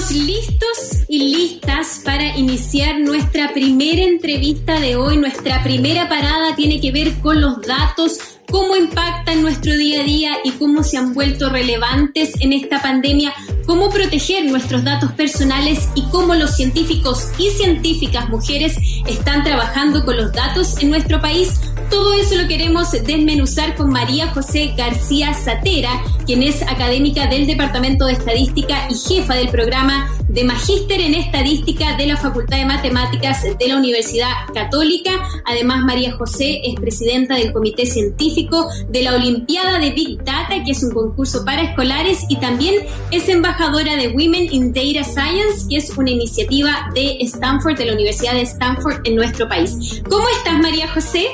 Estamos listos y listas para iniciar nuestra primera entrevista de hoy. Nuestra primera parada tiene que ver con los datos, cómo impactan nuestro día a día y cómo se han vuelto relevantes en esta pandemia, cómo proteger nuestros datos personales y cómo los científicos y científicas mujeres están trabajando con los datos en nuestro país. Todo eso lo queremos desmenuzar con María José García Satera, quien es académica del Departamento de Estadística y jefa del programa de Magíster en Estadística de la Facultad de Matemáticas de la Universidad Católica. Además, María José es presidenta del Comité Científico de la Olimpiada de Big Data, que es un concurso para escolares, y también es embajadora de Women in Data Science, que es una iniciativa de Stanford, de la Universidad de Stanford en nuestro país. ¿Cómo estás, María José?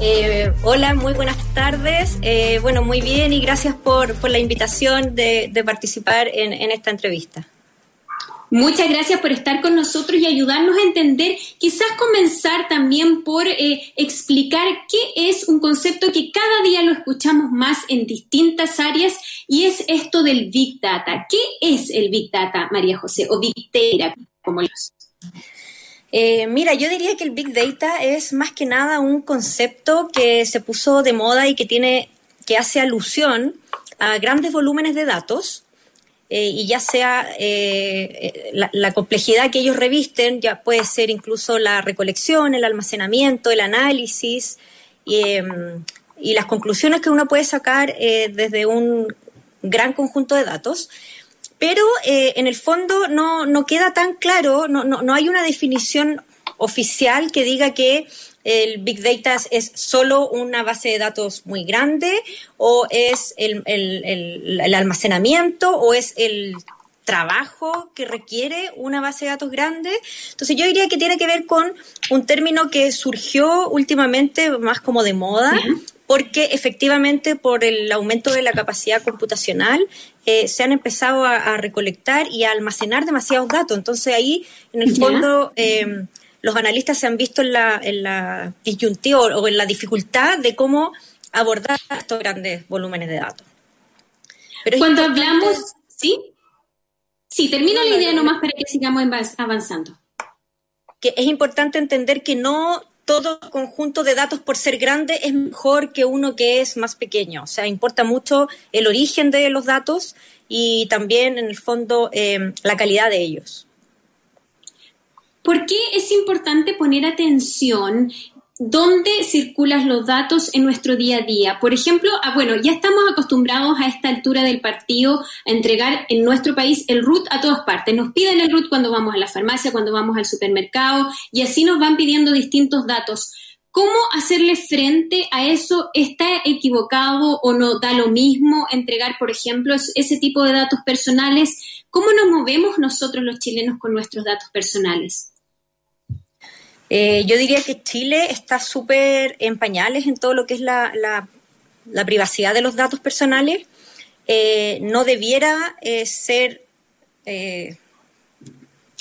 Eh, hola, muy buenas tardes. Eh, bueno, muy bien y gracias por, la invitación de, participar en, esta entrevista. Muchas gracias por estar con nosotros y ayudarnos a entender, quizás comenzar también por eh, explicar qué es un concepto que cada día lo escuchamos más en distintas áreas y es esto del Big Data. ¿Qué es el Big Data, María José, o Big Data, como los? Eh, mira, yo diría que el Big Data es más que nada un concepto que se puso de moda y que tiene, que hace alusión a grandes volúmenes de datos. Eh, y ya sea eh, la, complejidad que ellos revisten, ya puede ser incluso la recolección, el almacenamiento, el análisis em, y las conclusiones que uno puede sacar desde un gran conjunto de datos pero eh, en el fondo no, no queda tan claro, no, no, no, hay una definición oficial que diga que el Big Data es solo una base de datos muy grande o es el, el, el, almacenamiento o es el trabajo que requiere una base de datos grande. Entonces yo diría que tiene que ver con un término que surgió últimamente más como de moda, porque efectivamente por el aumento de la capacidad computacional eh, se han empezado a, recolectar y a almacenar demasiados datos. Entonces ahí, en el fondo, em, los analistas se han visto en la, en la disyuntiva o en la dificultad de cómo abordar estos grandes volúmenes de datos. Pero Cuando hablamos, ¿sí? Sí, termino la idea nomás para que sigamos avanzando. Que es importante entender que no todo conjunto de datos por ser grande es mejor que uno que es más pequeño. O sea, importa mucho el origen de los datos y también, en el fondo, em, la calidad de ellos. ¿Por qué es importante poner atención dónde circulan los datos en nuestro día a día. Por ejemplo, ah, bueno, ya estamos acostumbrados a esta altura del partido a entregar en nuestro país el RUT a todas partes. Nos piden el RUT cuando vamos a la farmacia, cuando vamos al supermercado y así nos van pidiendo distintos datos. ¿Cómo hacerle frente a eso? ¿Está equivocado o no da lo mismo entregar, por ejemplo, ese tipo de datos personales? ¿Cómo nos movemos nosotros los chilenos con nuestros datos personales? Eh, yo diría que Chile está súper en pañales en todo lo que es la, la, privacidad de los datos personales. Eh, no debiera eh, ser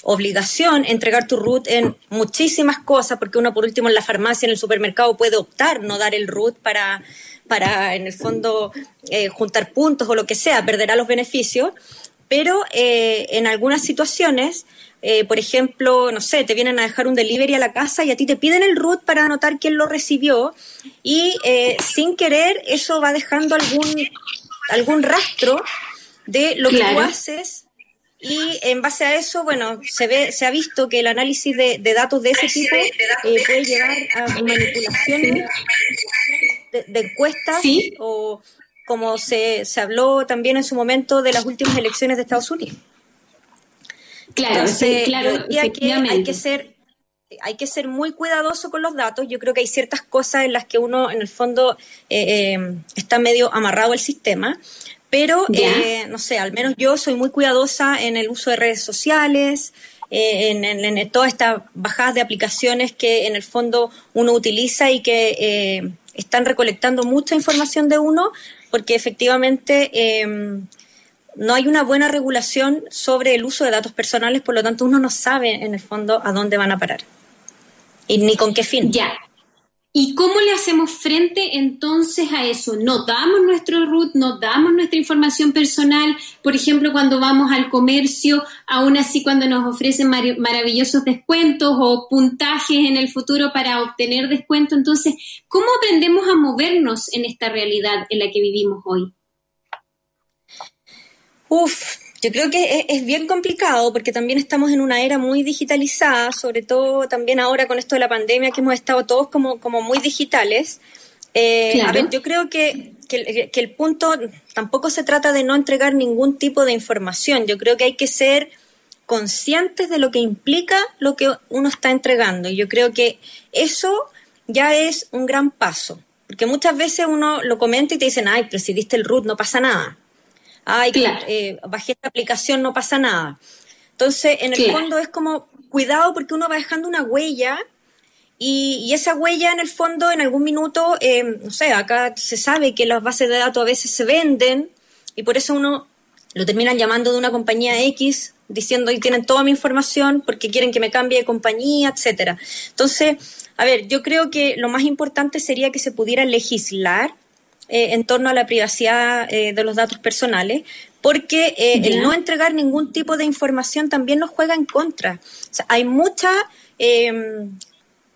obligación entregar tu root en muchísimas cosas, porque uno por último en la farmacia, en el supermercado puede optar no dar el root para, para en el fondo juntar puntos o lo que sea, perderá los beneficios, pero en algunas situaciones eh, por ejemplo, no sé, te vienen a dejar un delivery a la casa y a ti te piden el root para anotar quién lo recibió y eh, sin querer eso va dejando algún, algún rastro de lo que tú haces y en base a eso, bueno, se ve, se ha visto que el análisis de, datos de ese tipo eh, puede llevar a manipulaciones de, encuestas o como se, se habló también en su momento de las últimas elecciones de Estados Unidos. Claro, sí, claro, hay que ser hay que ser muy cuidadoso con los datos. Yo creo que hay ciertas cosas en las que uno, en el fondo, eh, eh, está medio amarrado al sistema. Pero, eh, no sé, al menos yo soy muy cuidadosa en el uso de redes sociales, en, en, todas estas bajadas de aplicaciones que en el fondo uno utiliza y que están recolectando mucha información de uno, porque efectivamente no hay una buena regulación sobre el uso de datos personales, por lo tanto uno no sabe en el fondo a dónde van a parar y ni con qué fin. Ya. ¿Y cómo le hacemos frente entonces a eso? ¿Nos damos nuestro root, nos damos nuestra información personal? Por ejemplo, cuando vamos al comercio, aún así cuando nos ofrecen maravillosos descuentos o puntajes en el futuro para obtener descuento. Entonces, ¿cómo aprendemos a movernos en esta realidad en la que vivimos hoy? Uf, yo creo que es, bien complicado porque también estamos en una era muy digitalizada, sobre todo también ahora con esto de la pandemia que hemos estado todos como, como muy digitales. Eh, a ver, yo creo que, que, el punto tampoco se trata de no entregar ningún tipo de información. Yo creo que hay que ser conscientes de lo que implica lo que uno está entregando. Y yo creo que eso ya es un gran paso. Porque muchas veces uno lo comenta y te dicen, ay, pero si diste el root no pasa nada ay, eh, bajé esta aplicación, no pasa nada. Entonces, en el fondo es como cuidado porque uno va dejando una huella y, esa huella en el fondo en algún minuto, eh, no sé, acá se sabe que las bases de datos a veces se venden y por eso uno lo terminan llamando de una compañía X diciendo y tienen toda mi información porque quieren que me cambie de compañía, etcétera. Entonces, a ver, yo creo que lo más importante sería que se pudiera legislar eh, en torno a la privacidad eh, de los datos personales, porque eh, el no entregar ningún tipo de información también nos juega en contra. hay mucha,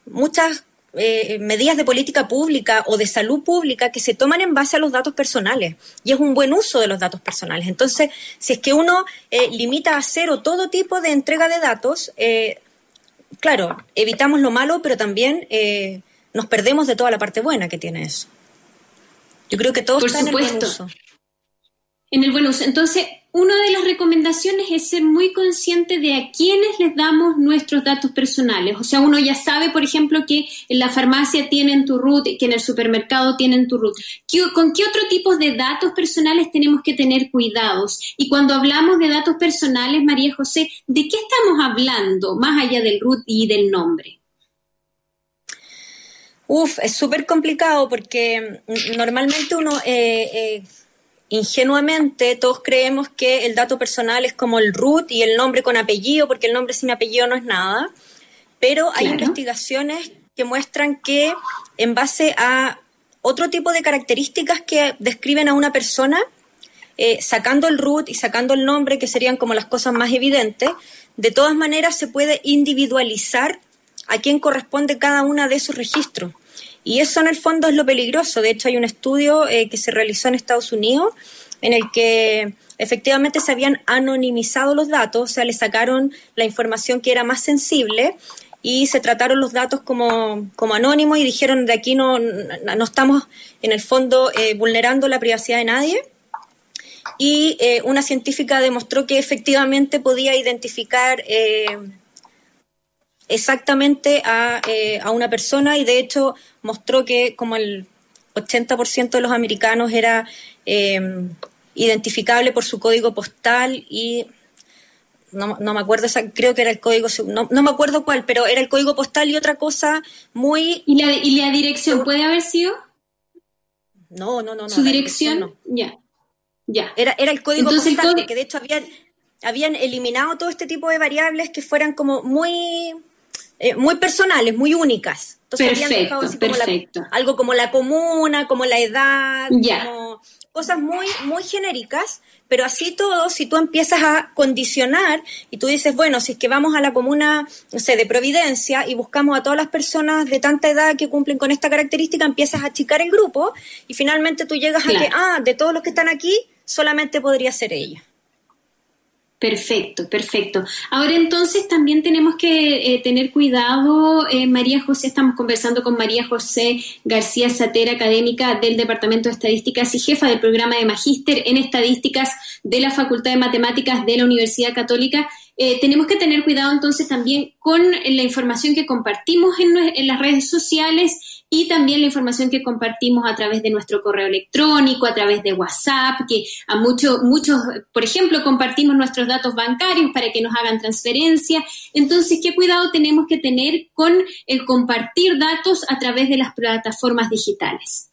muchas medidas de política pública o de salud pública que se toman en base a los datos personales y es un buen uso de los datos personales. Entonces, si es que uno limita a cero todo tipo de entrega de datos, claro, evitamos lo malo, pero también nos perdemos de toda la parte buena que tiene eso. Yo creo que todo está en el buen uso. En el buen uso. Entonces, una de las recomendaciones es ser muy consciente de a quiénes les damos nuestros datos personales. O sea, uno ya sabe, por ejemplo, que en la farmacia tienen tu root, que en el supermercado tienen tu root. ¿Con qué otro tipo de datos personales tenemos que tener cuidados? Y cuando hablamos de datos personales, María José, ¿de qué estamos hablando más allá del root y del nombre? Uf, es súper complicado porque normalmente uno, eh, eh, ingenuamente, todos creemos que el dato personal es como el root y el nombre con apellido, porque el nombre sin apellido no es nada. Pero hay investigaciones que muestran que en base a otro tipo de características que describen a una persona, eh, sacando el root y sacando el nombre, que serían como las cosas más evidentes, de todas maneras se puede individualizar a quién corresponde cada una de esos registros. Y eso en el fondo es lo peligroso. De hecho, hay un estudio eh, que se realizó en Estados Unidos en el que efectivamente se habían anonimizado los datos, o sea, le sacaron la información que era más sensible y se trataron los datos como, como anónimos y dijeron de aquí no, no estamos en el fondo eh, vulnerando la privacidad de nadie. Y eh, una científica demostró que efectivamente podía identificar exactamente eh, a, una persona y de hecho mostró que como el 80% de los americanos era em, identificable por su código postal y no, me acuerdo, creo que era el código, no, me acuerdo cuál, pero era el código postal y otra cosa muy... ¿Y la, y la dirección puede haber sido? No, no, no. no ¿Su dirección? Ya, ya. Era, era el código postal, que de hecho habían, habían eliminado todo este tipo de variables que fueran como muy eh, muy personales, muy únicas. Entonces perfecto, perfecto. algo como la comuna, como la edad, como cosas muy, muy genéricas, pero así todo, si tú empiezas a condicionar y tú dices, bueno, si es que vamos a la comuna, no sé, de Providencia y buscamos a todas las personas de tanta edad que cumplen con esta característica, empiezas a achicar el grupo y finalmente tú llegas a que, ah, de todos los que están aquí, solamente podría ser ella. Perfecto, perfecto. Ahora entonces también tenemos que eh, tener cuidado, eh, María José, estamos conversando con María José García Satera, académica del Departamento de Estadísticas y jefa del programa de Magíster en Estadísticas de la Facultad de Matemáticas de la Universidad Católica. Eh, tenemos que tener cuidado entonces también con la información que compartimos en, en las redes sociales y también la información que compartimos a través de nuestro correo electrónico, a través de WhatsApp, que a muchos, muchos, por ejemplo, compartimos nuestros datos bancarios para que nos hagan transferencia. Entonces, ¿qué cuidado tenemos que tener con el compartir datos a través de las plataformas digitales?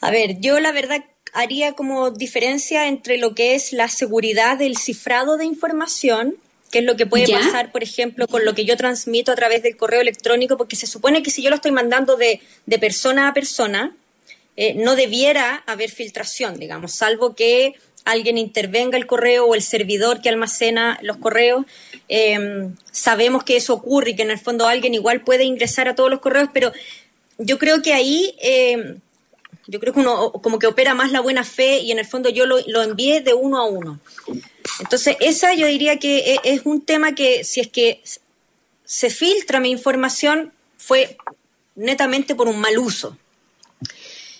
A ver, yo la verdad haría como diferencia entre lo que es la seguridad del cifrado de información qué es lo que puede pasar, por ejemplo, con lo que yo transmito a través del correo electrónico, porque se supone que si yo lo estoy mandando de, de persona a persona, eh, no debiera haber filtración, digamos, salvo que alguien intervenga el correo o el servidor que almacena los correos. Em, sabemos que eso ocurre y que en el fondo alguien igual puede ingresar a todos los correos, pero yo creo que ahí, em, yo creo que uno como que opera más la buena fe y en el fondo yo lo, lo envié de uno a uno. Entonces, esa yo diría que e, es un tema que si es que se filtra mi información fue netamente por un mal uso.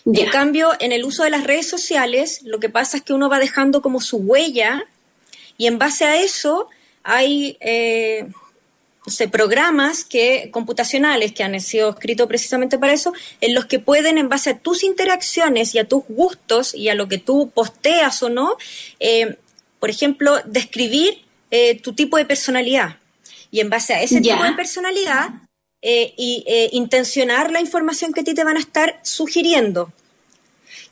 En cambio, en el uso de las redes sociales, lo que pasa es que uno va dejando como su huella y en base a eso hay eh, programas que, computacionales que han sido escritos precisamente para eso, en los que pueden, en base a tus interacciones y a tus gustos y a lo que tú posteas o no, eh, por ejemplo, describir eh, tu tipo de personalidad. Y en base a ese tipo de personalidad, eh, y intencionar la información que a ti te van a estar sugiriendo.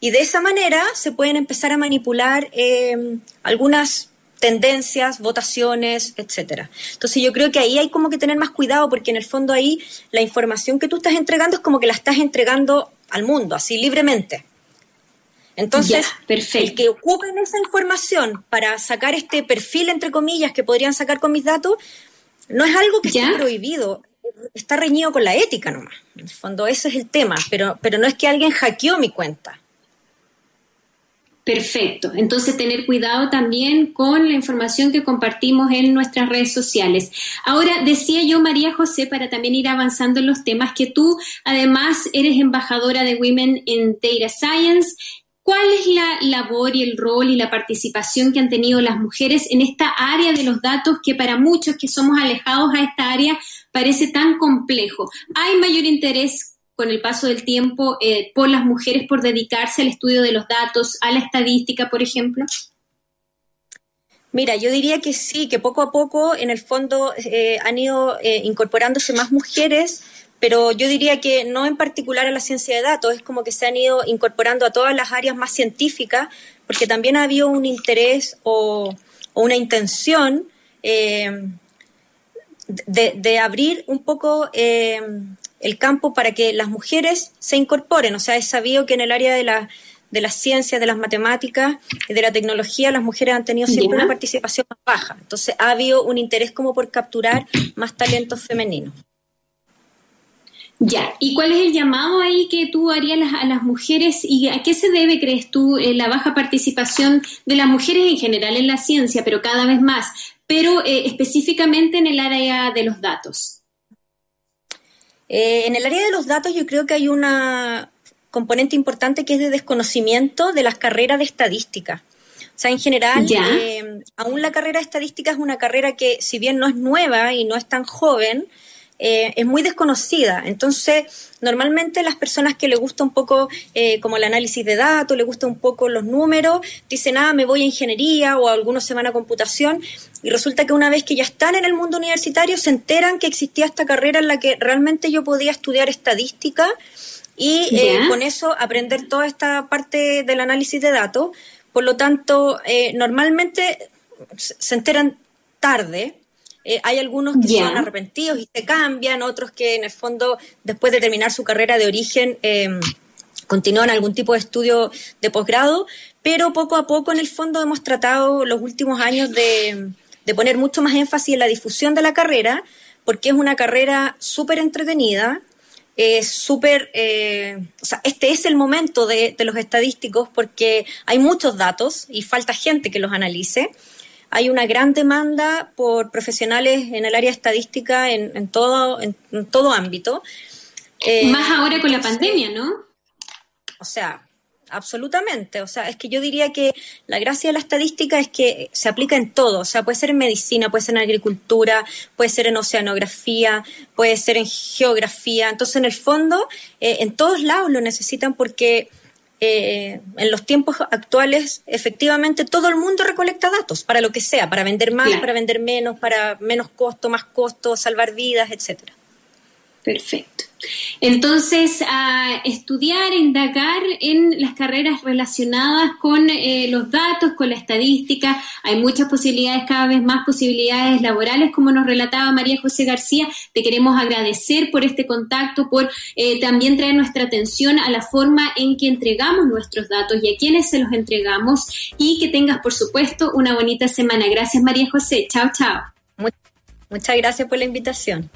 Y de esa manera se pueden empezar a manipular algunas tendencias, votaciones, etcétera. Entonces yo creo que ahí hay como que tener más cuidado porque en el fondo ahí la información que tú estás entregando es como que la estás entregando al mundo, así libremente. Entonces, el que ocupen esa información para sacar este perfil, entre comillas, que podrían sacar con mis datos, no es algo que esté prohibido, está reñido con la ética nomás. En el fondo, ese es el tema, pero, pero no es que alguien hackeó mi cuenta. Perfecto. Entonces, tener cuidado también con la información que compartimos en nuestras redes sociales. Ahora, decía yo, María José, para también ir avanzando en los temas, que tú además eres embajadora de Women in Data Science ¿Cuál es la labor y el rol y la participación que han tenido las mujeres en esta área de los datos que para muchos que somos alejados a esta área parece tan complejo? ¿Hay mayor interés con el paso del tiempo eh, por las mujeres por dedicarse al estudio de los datos, a la estadística, por ejemplo? Mira, yo diría que sí, que poco a poco en el fondo eh, han ido eh, incorporándose más mujeres pero yo diría que no en particular a la ciencia de datos, es como que se han ido incorporando a todas las áreas más científicas, porque también ha habido un interés o, una intención eh, de, abrir un poco el campo para que las mujeres se incorporen. O sea, es sabido que en el área de la, de las ciencias, de las matemáticas y de la tecnología, las mujeres han tenido siempre una participación más baja. Entonces, ha habido un interés como por capturar más talentos femeninos. Ya, ¿y cuál es el llamado ahí que tú harías a las mujeres y a qué se debe, crees tú, eh, la baja participación de las mujeres en general en la ciencia, pero cada vez más, pero eh, específicamente en el área de los datos? Eh, en el área de los datos yo creo que hay una componente importante que es de desconocimiento de las carreras de estadística. O sea, en general, aún la carrera de estadística es una carrera que, si bien no es nueva y no es tan joven, eh, es muy desconocida. Entonces, normalmente las personas que le gusta un poco eh, como el análisis de datos, le gusta un poco los números, dicen, ah, me voy a ingeniería o algunos se van a computación. Y resulta que una vez que ya están en el mundo universitario, se enteran que existía esta carrera en la que realmente yo podía estudiar estadística y eh, con eso aprender toda esta parte del análisis de datos. Por lo tanto, normalmente se enteran tarde, eh, hay algunos que son arrepentidos y se cambian, otros que en el fondo, después de terminar su carrera de origen, em, continúan algún tipo de estudio de posgrado, pero poco a poco en el fondo hemos tratado los últimos años de, poner mucho más énfasis en la difusión de la carrera, porque es una carrera súper entretenida, es súper, eh, o sea, este es el momento de, de, los estadísticos porque hay muchos datos y falta gente que los analice hay una gran demanda por profesionales en el área estadística en, todo, en, todo ámbito. Eh, Más ahora con la pandemia, ¿no? O sea, absolutamente. O sea, es que yo diría que la gracia de la estadística es que se aplica en todo. O sea, puede ser en medicina, puede ser en agricultura, puede ser en oceanografía, puede ser en geografía. Entonces, en el fondo, eh, en todos lados lo necesitan porque eh, en los tiempos actuales, efectivamente, todo el mundo recolecta datos para lo que sea, para vender más, para vender menos, para menos costo, más costo, salvar vidas, etcétera. Perfecto. Entonces, a estudiar, indagar en las carreras relacionadas con eh, los datos, con la estadística. Hay muchas posibilidades, cada vez más posibilidades laborales, como nos relataba María José García. Te queremos agradecer por este contacto, por eh, también traer nuestra atención a la forma en que entregamos nuestros datos y a quienes se los entregamos. Y que tengas, por supuesto, una bonita semana. Gracias, María José. Chao, chao. Muchas gracias por la invitación.